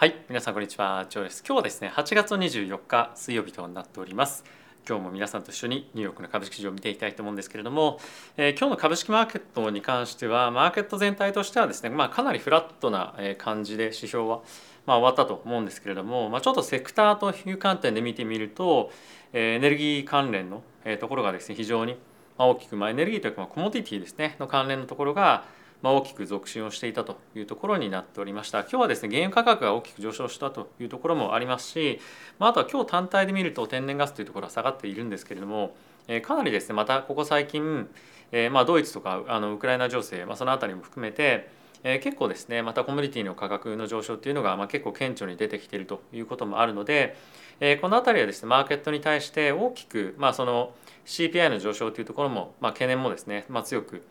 はい皆さんこんにちは。ジョーです。今日はですね8月24日水曜日となっております。今日も皆さんと一緒にニューヨークの株式市場を見ていきたいと思うんですけれども、えー、今日の株式マーケットに関してはマーケット全体としてはですね、まあ、かなりフラットな感じで指標はまあ、終わったと思うんですけれども、まあ、ちょっとセクターという観点で見てみるとえエネルギー関連のところがですね非常に大きく、まあ、エネルギーというかコモディティですねの関連のところがまあ、大きく続伸をしていたというところになっておりました。今日はですね原油価格が大きく上昇したというところもありますし、まあ、あとは今日単体で見ると天然ガスというところは下がっているんですけれども、え、かなりですねまたここ最近、えー、まあドイツとかあのウクライナ情勢、まあ、その辺りも含めてえ、結構ですねまたコモディティの価格の上昇っていうのが、ま、結構顕著に出てきているということもあるので、え、この辺りはですねマーケットに対して大きく、まあ、その CPI の上昇というところも、まあ、懸念もですね、まあ、強く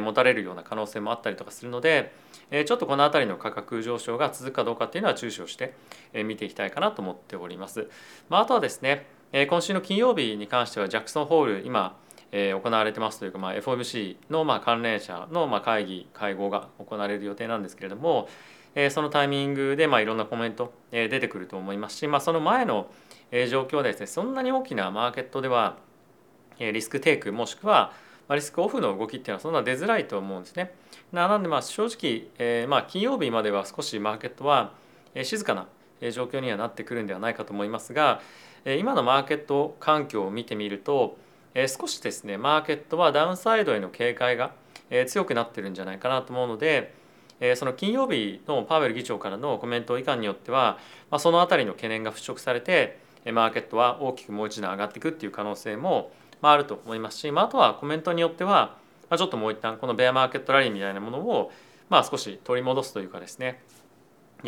持たれるような可能性もあったりとかするのでちょっとこの辺りの価格上昇が続くかどうかっていうのは注視をして見ていきたいかなと思っております。まあ、あとはですね今週の金曜日に関してはジャクソンホール今行われてますというか、まあ、FOMC のま関連者のま会議会合が行われる予定なんですけれどもそのタイミングでまいろんなコメント出てくると思いますし、まあ、その前の状況はですねそんなに大きなマーケットではリスクテイクもしくはリスクオフの動きっていうのはそんな出づらいと思うんですね。なのでまあ正直、えー、まあ金曜日までは少しマーケットは静かな状況にはなってくるんではないかと思いますが今のマーケット環境を見てみると少しですねマーケットはダウンサイドへの警戒が強くなってるんじゃないかなと思うのでその金曜日のパウエル議長からのコメント以下によってはその辺りの懸念が払拭されてマーケットは大きくもう一段上がっていくっていう可能性もまあ、あると思いますし、まあ、あとはコメントによっては、まあ、ちょっともう一旦このベアマーケットラリーみたいなものを、まあ、少し取り戻すというかですね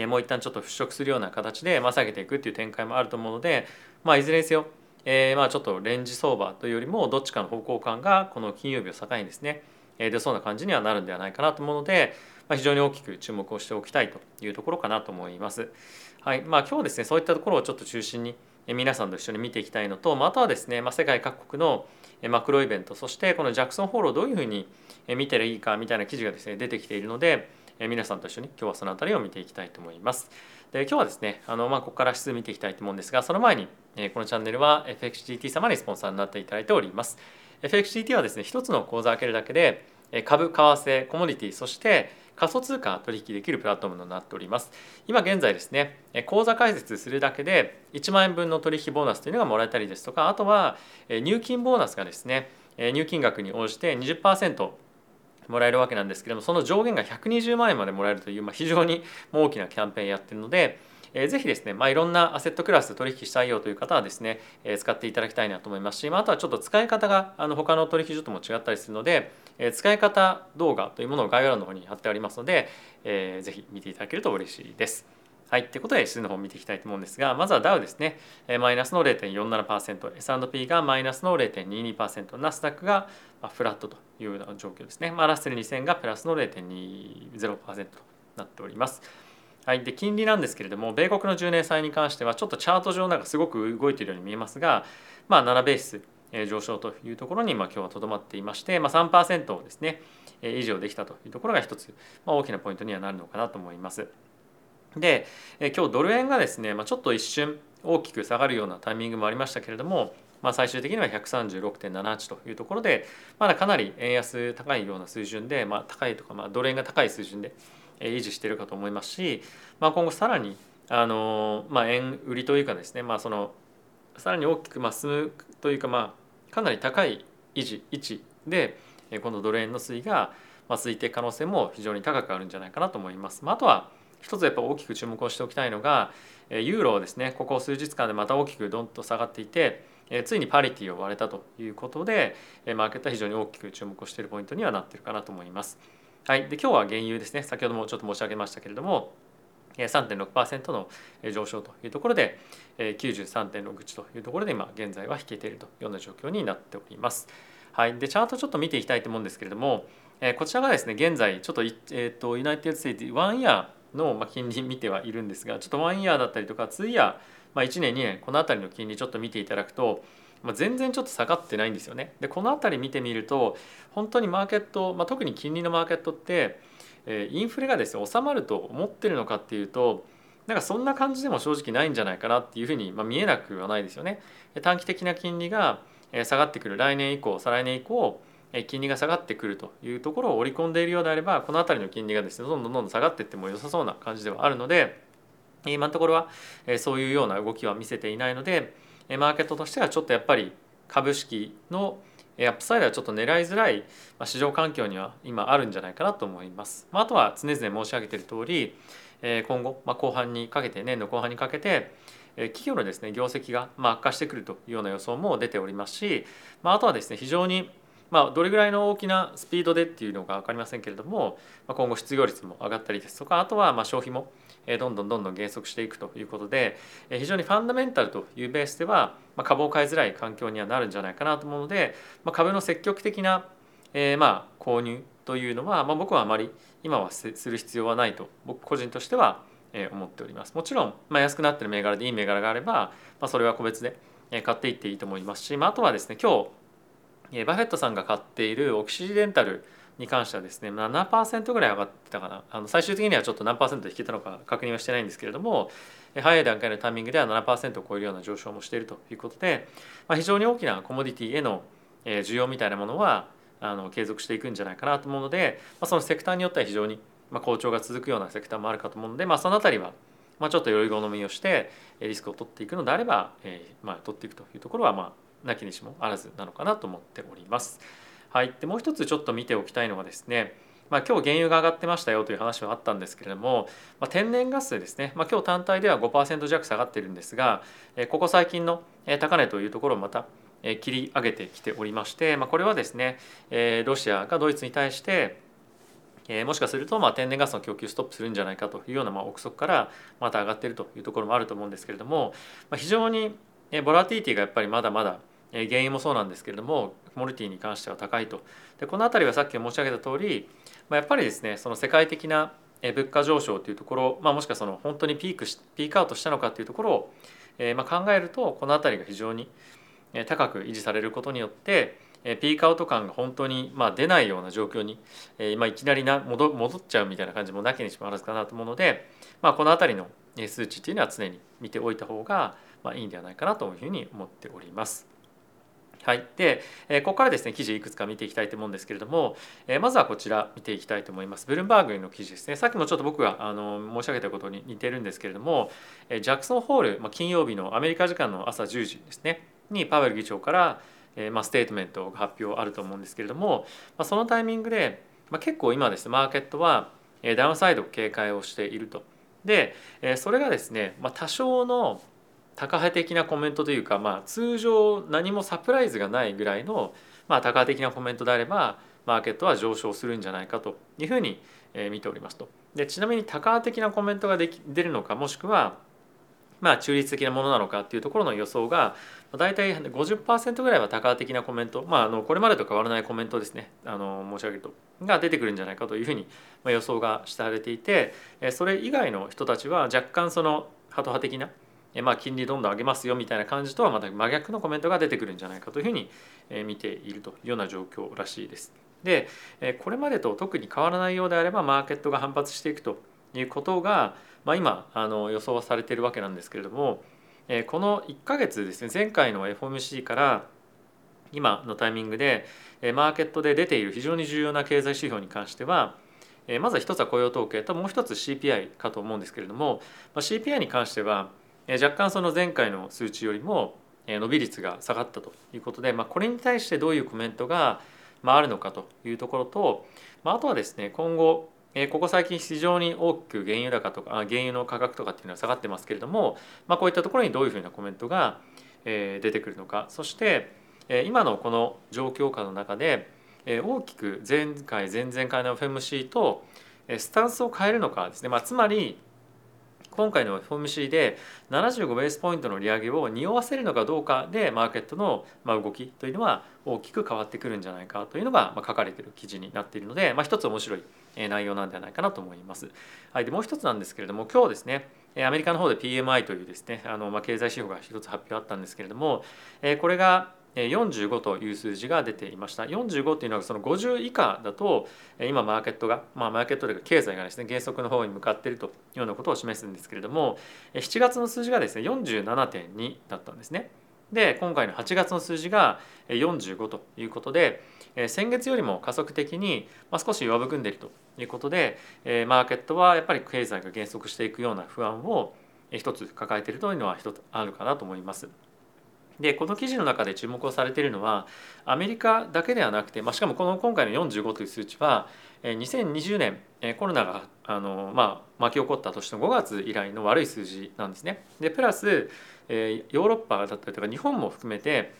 もう一旦ちょっと払拭するような形で、まあ、下げていくっていう展開もあると思うので、まあ、いずれにせよ、えー、まあちょっとレンジ相場というよりもどっちかの方向感がこの金曜日を境にですね出そうな感じにはなるんではないかなと思うので、まあ、非常に大きく注目をしておきたいというところかなと思います。はいまあ、今日ですねそういったところをちょっと中心に皆さんと一緒に見ていきたいのと、まあ、とはですね、ま、世界各国のマクロイベントそしてこのジャクソンホールをどういうふうに見てらいいかみたいな記事がですね出てきているので皆さんと一緒に今日はその辺りを見ていきたいと思います。で今日はですねあの、まあ、ここから指数見ていきたいと思うんですがその前にこのチャンネルは FXGT 様にスポンサーになっていただいております。FXGT はですね一つの口座を開けるだけで株為替コモディティそして仮想通貨取引できるプラットフォームとなっております。今現在ですね口座開設するだけで1万円分の取引ボーナスというのがもらえたりですとかあとは入金ボーナスがですね入金額に応じて20%もらえるわけなんですけれどもその上限が120万円までもらえるという、まあ、非常に大きなキャンペーンやってるのでえぜひですね、まあ、いろんなアセットクラス取引したいよという方はですね、え使っていただきたいなと思いますし、まあ、あとはちょっと使い方があの他の取引所とも違ったりするので、え使い方動画というものを概要欄の方に貼ってありますので、えー、ぜひ見ていただけると嬉しいです。はい、ということで指数の方を見ていきたいと思うんですが、まずはダウですね、マイナスの0.47%、S&P がマイナスの0.22%、ナスダックがフラットというような状況ですね。まあ、ラッセル2000がプラスの0.20%となっております。はい、で金利なんですけれども米国の10年債に関してはちょっとチャート上なんかすごく動いているように見えますが、まあ、7ベース上昇というところにまあ今日はとどまっていまして、まあ、3%をですね以上できたというところが一つ、まあ、大きなポイントにはなるのかなと思います。で今日ドル円がですね、まあ、ちょっと一瞬大きく下がるようなタイミングもありましたけれども、まあ、最終的には136.78というところでまだかなり円安高いような水準で、まあ、高いとか、まあ、ドル円が高い水準で維持しているかと思いますし、まあ、今後さらにあの、まあ、円売りというかですね、まあ、そのさらに大きく進むというか、まあ、かなり高い維持位置でこのドル円の推移が続いていく可能性も非常に高くあるんじゃないかなと思います。まあ、あとは一つやっぱ大きく注目をしておきたいのがユーロですねここ数日間でまた大きくどんと下がっていてついにパリティを割れたということでマーケットは非常に大きく注目をしているポイントにはなってるかなと思います。はい、で今日は原油ですね。先ほどもちょっと申し上げましたけれども3.6%の上昇というところで93.61というところで今現在は引けているというような状況になっております。はい、でチャートちょっと見ていきたいと思うんですけれどもこちらがですね現在ちょっと,、えーと、 United States 1 year の金利見てはいるんですがちょっと1イヤーだったりとか2イヤー、まあ、1年2年この辺りの金利ちょっと見ていただくとまあ、全然ちょっと下がってないんですよね。でこの辺り見てみると本当にマーケット、まあ、特に金利のマーケットって、え、インフレがですね収まると思ってるのかっていうとなんかそんな感じでも正直ないんじゃないかなっていうふうに、まあ、見えなくはないですよね。短期的な金利が下がってくる来年以降再来年以降金利が下がってくるというところを織り込んでいるようであればこの辺りの金利がですねどんどんどんどん下がっていっても良さそうな感じではあるので今のところはそういうような動きは見せていないのでマーケットとしてはちょっとやっぱり株式のアップサイドはちょっと狙いづらい市場環境には今あるんじゃないかなと思います。あとは常々申し上げている通り今後後半にかけて年の後半にかけて企業のですね業績が悪化してくるというような予想も出ておりますしあとはですね非常にまあ、どれぐらいの大きなスピードでっていうのが分かりませんけれども今後失業率も上がったりですとかあとはま消費もどんどんどんどん減速していくということで非常にファンダメンタルというベースでは株を買いづらい環境にはなるんじゃないかなと思うので株の積極的なま購入というのはま僕はあまり今はする必要はないと僕個人としては思っております。もちろんま安くなってる銘柄でいい銘柄があればまそれは個別で買っていっていいと思いますし、まあ、あとはですね今日バフェットさんが買っているオキシデンタルに関してはですね7%ぐらい上がってたかなあの最終的にはちょっと何パーセント引けたのか確認はしてないんですけれども早い段階のタイミングでは7%を超えるような上昇もしているということで、まあ、非常に大きなコモディティへの需要みたいなものはあの継続していくんじゃないかなと思うので、まあ、そのセクターによっては非常に好調が続くようなセクターもあるかと思うので、まあ、その辺りはまあちょっと余裕好みをしてリスクを取っていくのであれば、えー、まあ取っていくというところはまあなきにしもあらずなのかなと思っております。はい、でもう一つちょっと見ておきたいのはですねまあ、今日原油が上がってましたよという話はあったんですけれども、まあ、天然ガスですね、まあ、今日単体では5%弱下がってるんですがここ最近の高値というところをまた切り上げてきておりまして、まあ、これはですねロシアがドイツに対してもしかするとまあ天然ガスの供給ストップするんじゃないかというようなまあ憶測からまた上がっているというところもあると思うんですけれどもま非常にボラティティがやっぱりまだまだ原因もそうなんですけれどもモディティに関しては高いとでこの辺りはさっき申し上げた通り、まあ、やっぱりですねその世界的な物価上昇というところ、まあ、もしくはその本当にピークしピークアウトしたのかというところを、えー、まあ考えるとこの辺りが非常に高く維持されることによってピークアウト感が本当にまあ出ないような状況に今いきなりな戻戻っちゃうみたいな感じもなきにしもあらずかなと思うので、まあ、この辺りの数値っていうのは常に見ておいた方がまあいいんではないかなというふうに思っております。はい、で、えここからですね記事いくつか見ていきたいと思うんですけれども、えまずはこちら見ていきたいと思います。ブルームバーグの記事ですね。さっきもちょっと僕があの申し上げたことに似てるんですけれども、えジャクソンホール、ま、金曜日のアメリカ時間の朝10時ですねにパウエル議長から、えま、ステートメントが発表あると思うんですけれども、ま、そのタイミングで、ま、結構今ですねマーケットはダウンサイド警戒をしていると。でそれがですね、ま、多少の高派的なコメントというか、まあ、通常何もサプライズがないぐらいの、まあ、高派的なコメントであればマーケットは上昇するんじゃないかというふうに見ておりますと。でちなみに高派的なコメントができ出るのかもしくはまあ中立的なものなのかっていうところの予想が大体50%ぐらいは高派的なコメント、まあ、あのこれまでと変わらないコメントですねあの申し上げるとが出てくるんじゃないかというふうに予想がされていてそれ以外の人たちは若干そのハト派的なまあ、金利どんどん上げますよみたいな感じとはまた真逆のコメントが出てくるんじゃないかというふうに見ているというような状況らしいです。でこれまでと特に変わらないようであればマーケットが反発していくということが、まあ、今あの予想されているわけなんですけれどもこの1ヶ月ですね前回の FOMC から今のタイミングでマーケットで出ている非常に重要な経済指標に関してはまずは一つは雇用統計ともう一つ CPI かと思うんですけれどもま CPI に関しては若干その前回の数値よりも伸び率が下がったということで、まあ、これに対してどういうコメントがあるのかというところと、まあ、とはですね今後ここ最近非常に大きく原油高とか原油の価格とかっていうのは下がってますけれども、まあ、こういったところにどういうふうなコメントが出てくるのか。そして今のこの状況下の中で大きく前回前々回の FMC とスタンスを変えるのかですね、まあ、つまり今回の FOMC で75ベースポイントの利上げを匂わせるのかどうかでマーケットの動きというのは大きく変わってくるんじゃないかというのが書かれている記事になっているので、まあ、一つ面白い内容なんではないかなと思います。はい、でもう一つなんですけれども今日ですねアメリカの方で PMI というですねあの、まあ、経済指標が一つ発表あったんですけれどもこれが45という数字が出ていました45というのはその50以下だと今マーケットが、まあ、マーケットというか経済がですね減速の方に向かっているというようなことを示すんですけれども7月の数字がですね47.2だったんですね。で今回の8月の数字が45ということで先月よりも加速的に少し弱含んでいるということでマーケットはやっぱり経済が減速していくような不安を一つ抱えているというのは一つあるかなと思います。でこの記事の中で注目をされているのはアメリカだけではなくて、まあ、しかもこの今回の45という数値は2020年コロナがあの、まあ、巻き起こった年の5月以来の悪い数字なんですね。でプラスヨーロッパだったりとか日本も含めて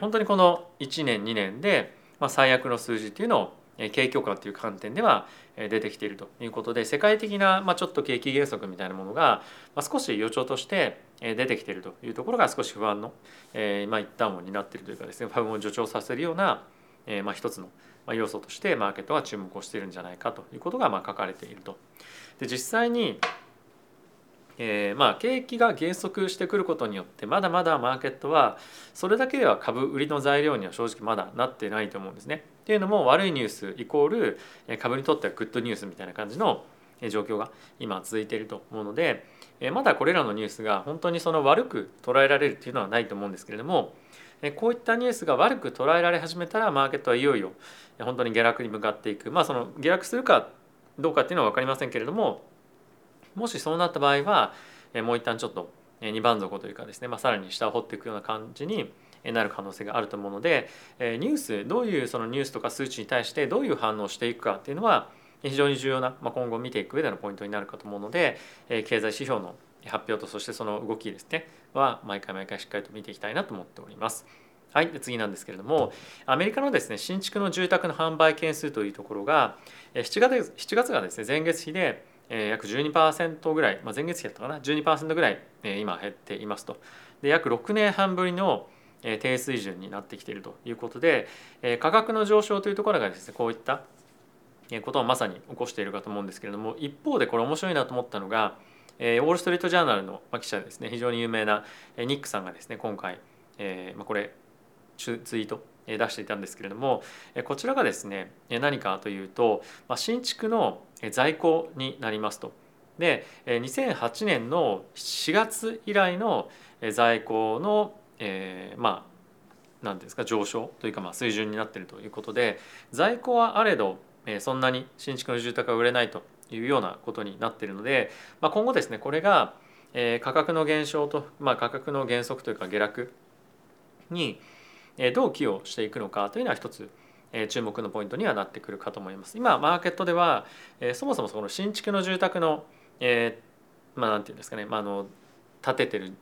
本当にこの1年2年で最悪の数字っていうのを景況感という観点では出てきているということで世界的なちょっと景気減速みたいなものが少し予兆として出てきているというところが少し不安のまあ一旦を担っているというかですね不安を助長させるようなまあ一つの要素としてマーケットは注目をしているんじゃないかということがま書かれていると。で実際にえー、まあ景気が減速してくることによってまだまだマーケットはそれだけでは株売りの材料には正直まだなってないと思うんですね。っていうのも悪いニュースイコール株にとってはグッドニュースみたいな感じの状況が今続いていると思うのでまだこれらのニュースが本当にその悪く捉えられるっていうのはないと思うんですけれどもこういったニュースが悪く捉えられ始めたらマーケットはいよいよ本当に下落に向かっていく。まあその下落するかどうかっていうのは分かりませんけれどももしそうなった場合はもう一旦ちょっと二番底というかですね、まあ、さらに下を掘っていくような感じになる可能性があると思うのでニュースどういうそのニュースとか数値に対してどういう反応をしていくかっていうのは非常に重要な、まあ、今後見ていく上でのポイントになるかと思うので経済指標の発表とそしてその動きですねは毎回毎回しっかりと見ていきたいなと思っております。はい、次なんですけれどもアメリカのですね新築の住宅の販売件数というところが7月 ,7 月がですね前月比で約12%ぐらい、まあ、前月比だったかな12%ぐらい、今減っていますとで約6年半ぶりの低水準になってきているということで価格の上昇というところがですねこういったことをまさに起こしているかと思うんですけれども一方でこれ面白いなと思ったのがウォール・ストリート・ジャーナルの記者ですね非常に有名なニックさんがですね今回、これツイート出していたんですけれどもこちらがですね何かというと新築の在庫になりますと。で2008年の4月以来の在庫の、えー、まあ何ですか上昇というかまあ水準になっているということで在庫はあれどそんなに新築の住宅が売れないというようなことになっているので、まあ、今後ですねこれが価格の減少と、まあ、価格の減速というか下落にどう寄与していくのかというのは一つ注目のポイントにはなってくるかと思います。今マーケットではそもそもその新築の住宅の、えー、まあなんていうんですかね、まあ、あの建ててる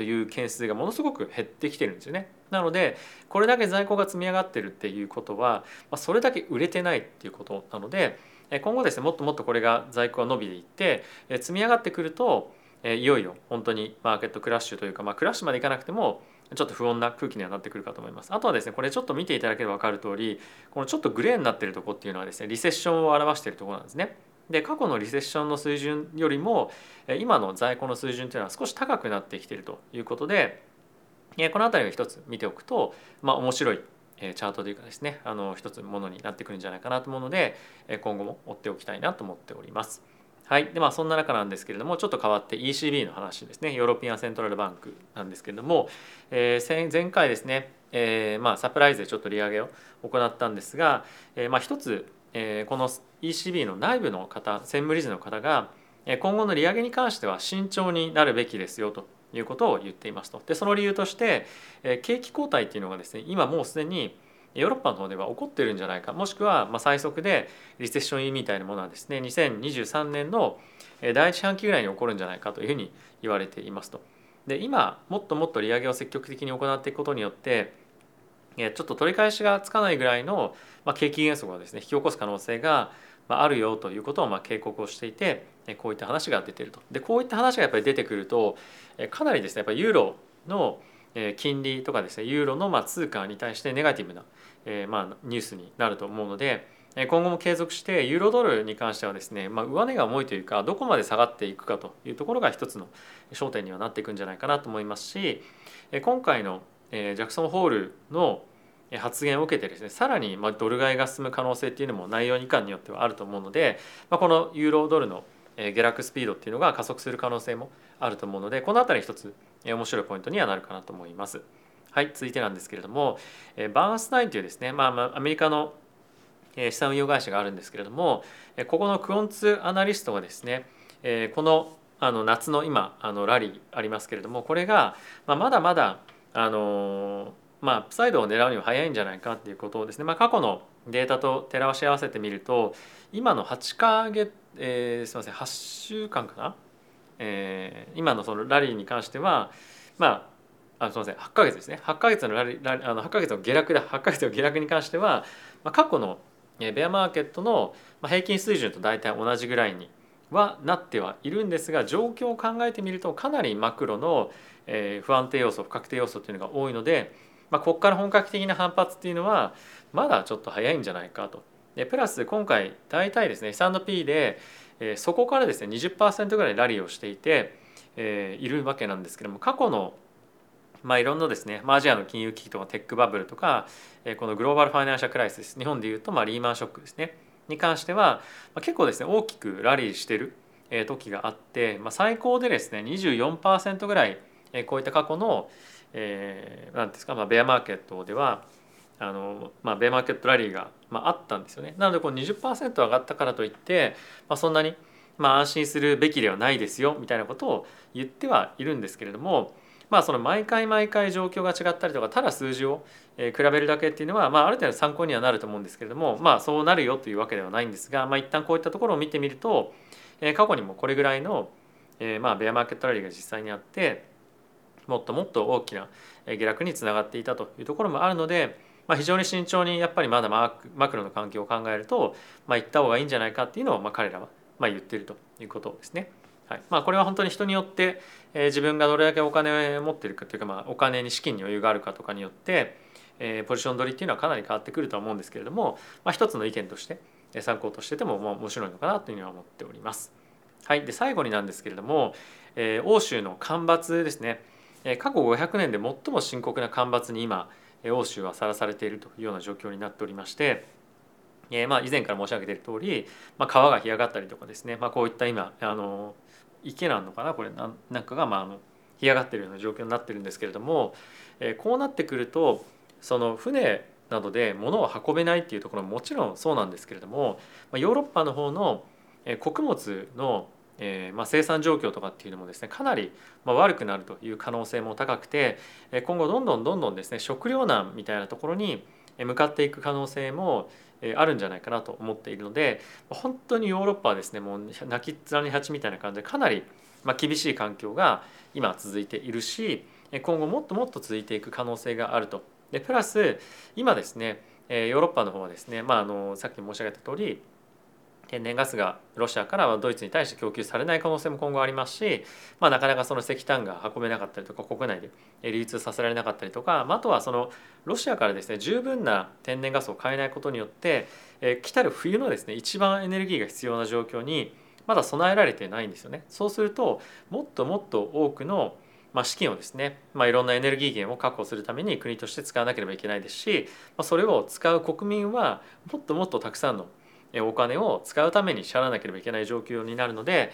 という件数がものすごく減ってきてるんですよね。なのでこれだけ在庫が積み上がってるっていうことは、それだけ売れてないっていうことなので今後ですねもっともっとこれが在庫が伸びていって積み上がってくるといよいよ本当にマーケットクラッシュというか、まあ、クラッシュまでいかなくてもちょっと不穏な空気にはなってくるかと思います。あとはですねこれちょっと見ていただければ分かる通りこのちょっとグレーになってるとこっていうのはですねリセッションを表しているとこなんですね。で過去のリセッションの水準よりも今の在庫の水準というのは少し高くなってきているということでこの辺りを一つ見ておくと、まあ、面白いチャートというかですねあの一つものになってくるんじゃないかなと思うので今後も追っておきたいなと思っております。はいでまあそんな中なんですけれどもちょっと変わって ECB の話ですね European Central Bank なんですけれども、えー、前回ですね、えー、まあサプライズでちょっと利上げを行ったんですが、えー、まあ一つ、えー、この ECB の内部の方専務理事の方が今後の利上げに関しては慎重になるべきですよということを言っていますと。でその理由として景気後退っていうのがですね今もうすでにヨーロッパの方では起こってるんじゃないかもしくはま最速でリセッションイみたいなものはですね2023年の第一半期ぐらいに起こるんじゃないかというふうに言われていますと。で今もっともっと利上げを積極的に行っていくことによってちょっと取り返しがつかないぐらいの、景気減速をですね引き起こす可能性がまあるよということをま警告をしていてこういった話が出てると。でこういった話がやっぱり出てくるとかなりですねやっぱユーロの金利とかですねユーロのま通貨に対してネガティブなえまニュースになると思うので今後も継続してユーロドルに関してはですね、まあ、上値が重いというかどこまで下がっていくかというところが一つの焦点にはなっていくんじゃないかなと思いますし今回の、ジャクソンホールの発言を受けてですねさらにまドル買いが進む可能性っていうのも内容2巻によってはあると思うので、まあ、このユーロドルの下落スピードっていうのが加速する可能性もあると思うのでこの辺り一つ面白いポイントにはなるかなと思います。はい続いてなんですけれどもバーンスタインというですね、まあ、アメリカの資産運用会社があるんですけれどもここのクオンツアナリストがですねこのあの夏の今あのラリーありますけれどもこれがまだまだあのまあ、プサイドを狙うには早いんじゃないかっていうことをですね、まあ、過去のデータと照らし合わせてみると今の8か月、えー、すみません8週間かな、えー、今のそのラリーに関してはまああすみません8か月ですね。8か月のラリラリあの8か月の下落で8か月の下落に関しては、まあ、過去のベアマーケットの平均水準と大体同じぐらいにはなってはいるんですが状況を考えてみるとかなりマクロの不安定要素不確定要素というのが多いのでまあ、ここから本格的な反発っていうのはまだちょっと早いんじゃないかと。でプラス今回大体ですね S&P で、えー、そこからですね20%ぐらいラリーをしていて、えー、いるわけなんですけども過去のまあ、いろんなですね、まあ、アジアの金融危機とかテックバブルとか、えー、このグローバルファイナンシャルクライシス日本でいうとまあリーマンショックですねに関しては、まあ、結構ですね大きくラリーしてる時があって、まあ、最高でですね24%ぐらいこういった過去の、えー、なんですか、まあ、ベアマーケットではあの、まあ、ベアマーケットラリーが、まあ、あったんですよね。なのでこの20%上がったからといって、まあ、そんなに、まあ、安心するべきではないですよみたいなことを言ってはいるんですけれども、まあ、その毎回毎回状況が違ったりとかただ数字を比べるだけっていうのは、まあ、ある程度参考にはなると思うんですけれども、まあ、そうなるよというわけではないんですが、まあ、一旦こういったところを見てみると過去にもこれぐらいの、えー、まあベアマーケットラリーが実際にあってもっともっと大きな下落につながっていたというところもあるので、まあ、非常に慎重にやっぱりまだマクロの環境を考えると、まあ、行った方がいいんじゃないかっていうのをまあ彼らはまあ言ってるということですね。はいまあ、これは本当に人によって、えー、自分がどれだけお金を持っているかというか、まあ、お金に資金に余裕があるかとかによって、えー、ポジション取りっていうのはかなり変わってくるとは思うんですけれども、まあ、一つの意見として参考としててもまあ面白いのかなというふうには思っております。はい、で最後になんですけれども、えー、欧州の干ばつですね過去500年で最も深刻な干ばつに今欧州はさらされているというような状況になっておりまして、え、まあ以前から申し上げている通り、まあ、川が干上がったりとかですね、まあ、こういった今あの池なのかなこれなんなんかがまああの干上がってるような状況になってるんですけれども、え、こうなってくるとその船などで物を運べないっていうところももちろんそうなんですけれどもまあヨーロッパの方の穀物のえーまあ、生産状況とかっていうのもですねかなりま悪くなるという可能性も高くて今後どんどんどんどんですね食糧難みたいなところに向かっていく可能性もあるんじゃないかなと思っているので本当にヨーロッパはですねもう泣き面に蜂みたいな感じでかなりま厳しい環境が今続いているし今後もっともっと続いていく可能性があると。でプラス今ですねヨーロッパの方はですね、まあ、あのさっき申し上げた通り天然ガスがロシアからはドイツに対して供給されない可能性も今後ありますし、まあ、なかなかその石炭が運べなかったりとか国内で流通させられなかったりとか、まあ、あとはそのロシアからですね十分な天然ガスを買えないことによって、え、来たる冬のですね一番エネルギーが必要な状況にまだ備えられてないんですよね。そうするともっともっと多くのまあ、資金をですね、まあ、いろんなエネルギー源を確保するために国として使わなければいけないですし、まあ、それを使う国民はもっともっとたくさんのお金を使うために支払わなければいけない状況になるので、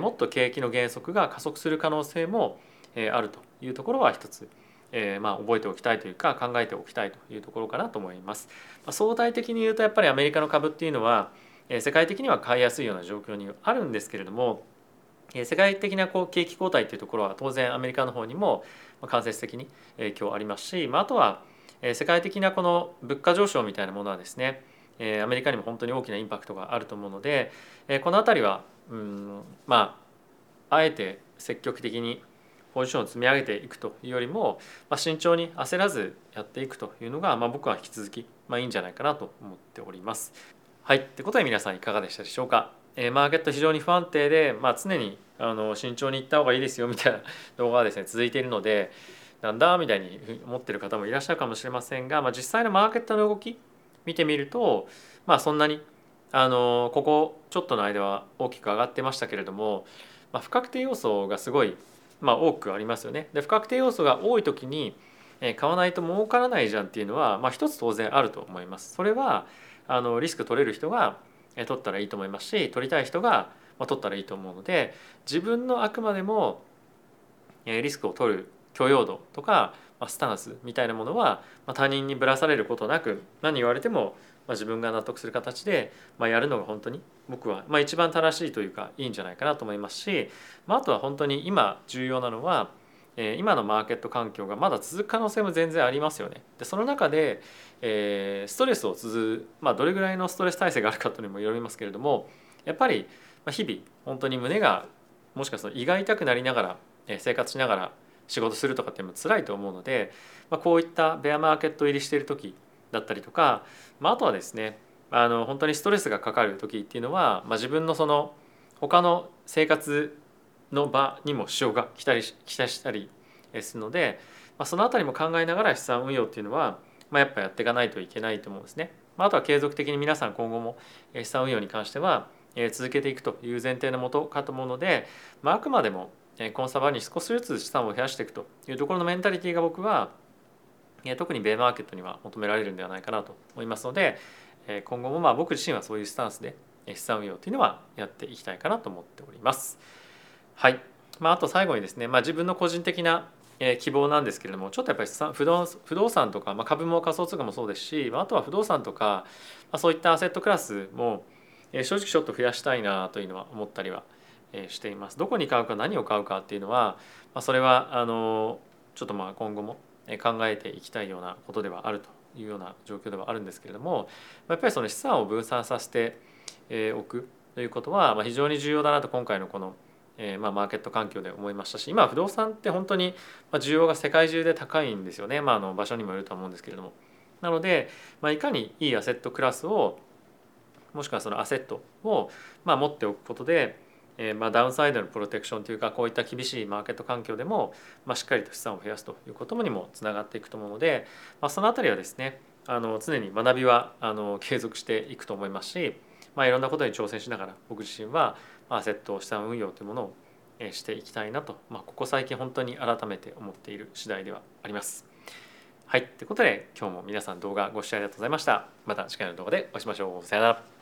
もっと景気の減速が加速する可能性も、あるというところは一つ、えまあ、覚えておきたいというか考えておきたいというところかなと思います。ま相対的に言うとやっぱりアメリカの株っていうのは、え世界的には買いやすいような状況にあるんですけれども世界的なこう景気後退というところは当然アメリカの方にも間接的に影響ありますし、まあ、あとは世界的なこの物価上昇みたいなものはですねえアメリカにも本当に大きなインパクトがあると思うので、えこの辺りはうんまああえて積極的にポジションを積み上げていくというよりも、まあ、慎重に焦らずやっていくというのが、まあ、僕は引き続き、まあ、いいんじゃないかなと思っております。はい、ってことで皆さんいかがでしたでしょうか？えー、マーケット非常に不安定で、まあ、常にあの慎重にいった方がいいですよみたいな 動画がですね続いているのでなんだみたいに思ってる方もいらっしゃるかもしれませんが、まあ、実際のマーケットの動き見てみるとまあそんなにあのここちょっとの間は大きく上がってましたけれども、まあ、不確定要素がすごい、まあ、多くありますよね。で不確定要素が多い時に買わないと儲からないじゃんっていうのは、まあ、一つ当然あると思います。それはあのリスク取れる人が取ったらいいと思いますし取りたい人が取ったらいいと思うので自分のあくまでもリスクを取る許容度とかまスタンスみたいなものはま他人にぶらされることなく何言われてもま自分が納得する形でまやるのが本当に僕は一番正しいというかいいんじゃないかなと思いますしまあとは本当に今重要なのはえ今のマーケット環境がまだ続く可能性も全然ありますよね。でその中で、えストレスを続まあどれぐらいのストレス耐性があるかというのもよりますけれどもやっぱり日々本当に胸がもしかすると胃が痛くなりながら生活しながら仕事するとかっていうのも辛いと思うので、まあ、こういったベアマーケット入りしている時だったりとか、まあ、あとはですねあの本当にストレスがかかる時っていうのは、まあ、自分のその他の生活の場にも支障が来たり来たしたりするので、まあ、その辺りも考えながら資産運用っていうのは、まあ、やっぱやっていかないといけないと思うんですね。まあ、あとは継続的に皆さん今後も資産運用に関しては続けていくという前提のもとかと思うので、まあ、あくまでもコンサバに少しずつ資産を増やしていくというところのメンタリティーが僕は特にベーマーケットには求められるんではないかなと思いますので今後もまあ僕自身はそういうスタンスで資産運用というのはやっていきたいかなと思っております。はい、まあ、あと最後にですね、まあ、自分の個人的な希望なんですけれどもちょっとやっぱり不動不動産とか、まあ、株も仮想通貨もそうですしまあとは不動産とか、まあ、そういったアセットクラスも正直ちょっと増やしたいなというのは思ったりはしています。どこに買うか何を買うかっていうのは、まあ、それはあのちょっとまあ今後も考えていきたいようなことではあるというような状況ではあるんですけれどもやっぱりその資産を分散させておくということは非常に重要だなと今回のこのまあマーケット環境で思いましたし今不動産って本当に需要が世界中で高いんですよね、まあ、あの場所にもよると思うんですけれども。なので、まあ、いかにいいアセットクラスをもしくはそのアセットをまあ持っておくことでえー、まあダウンサイドのプロテクションというかこういった厳しいマーケット環境でも、まあ、しっかりと資産を増やすということにもつながっていくと思うので、まあ、その辺りはですねあの常に学びはあの継続していくと思いますし、まあ、いろんなことに挑戦しながら僕自身はアセット資産運用というものをしていきたいなと、まあ、ここ最近本当に改めて思っている次第ではあります。はい、ということで今日も皆さん動画ご視聴ありがとうございました。また次回の動画でお会いしましょう。さよなら。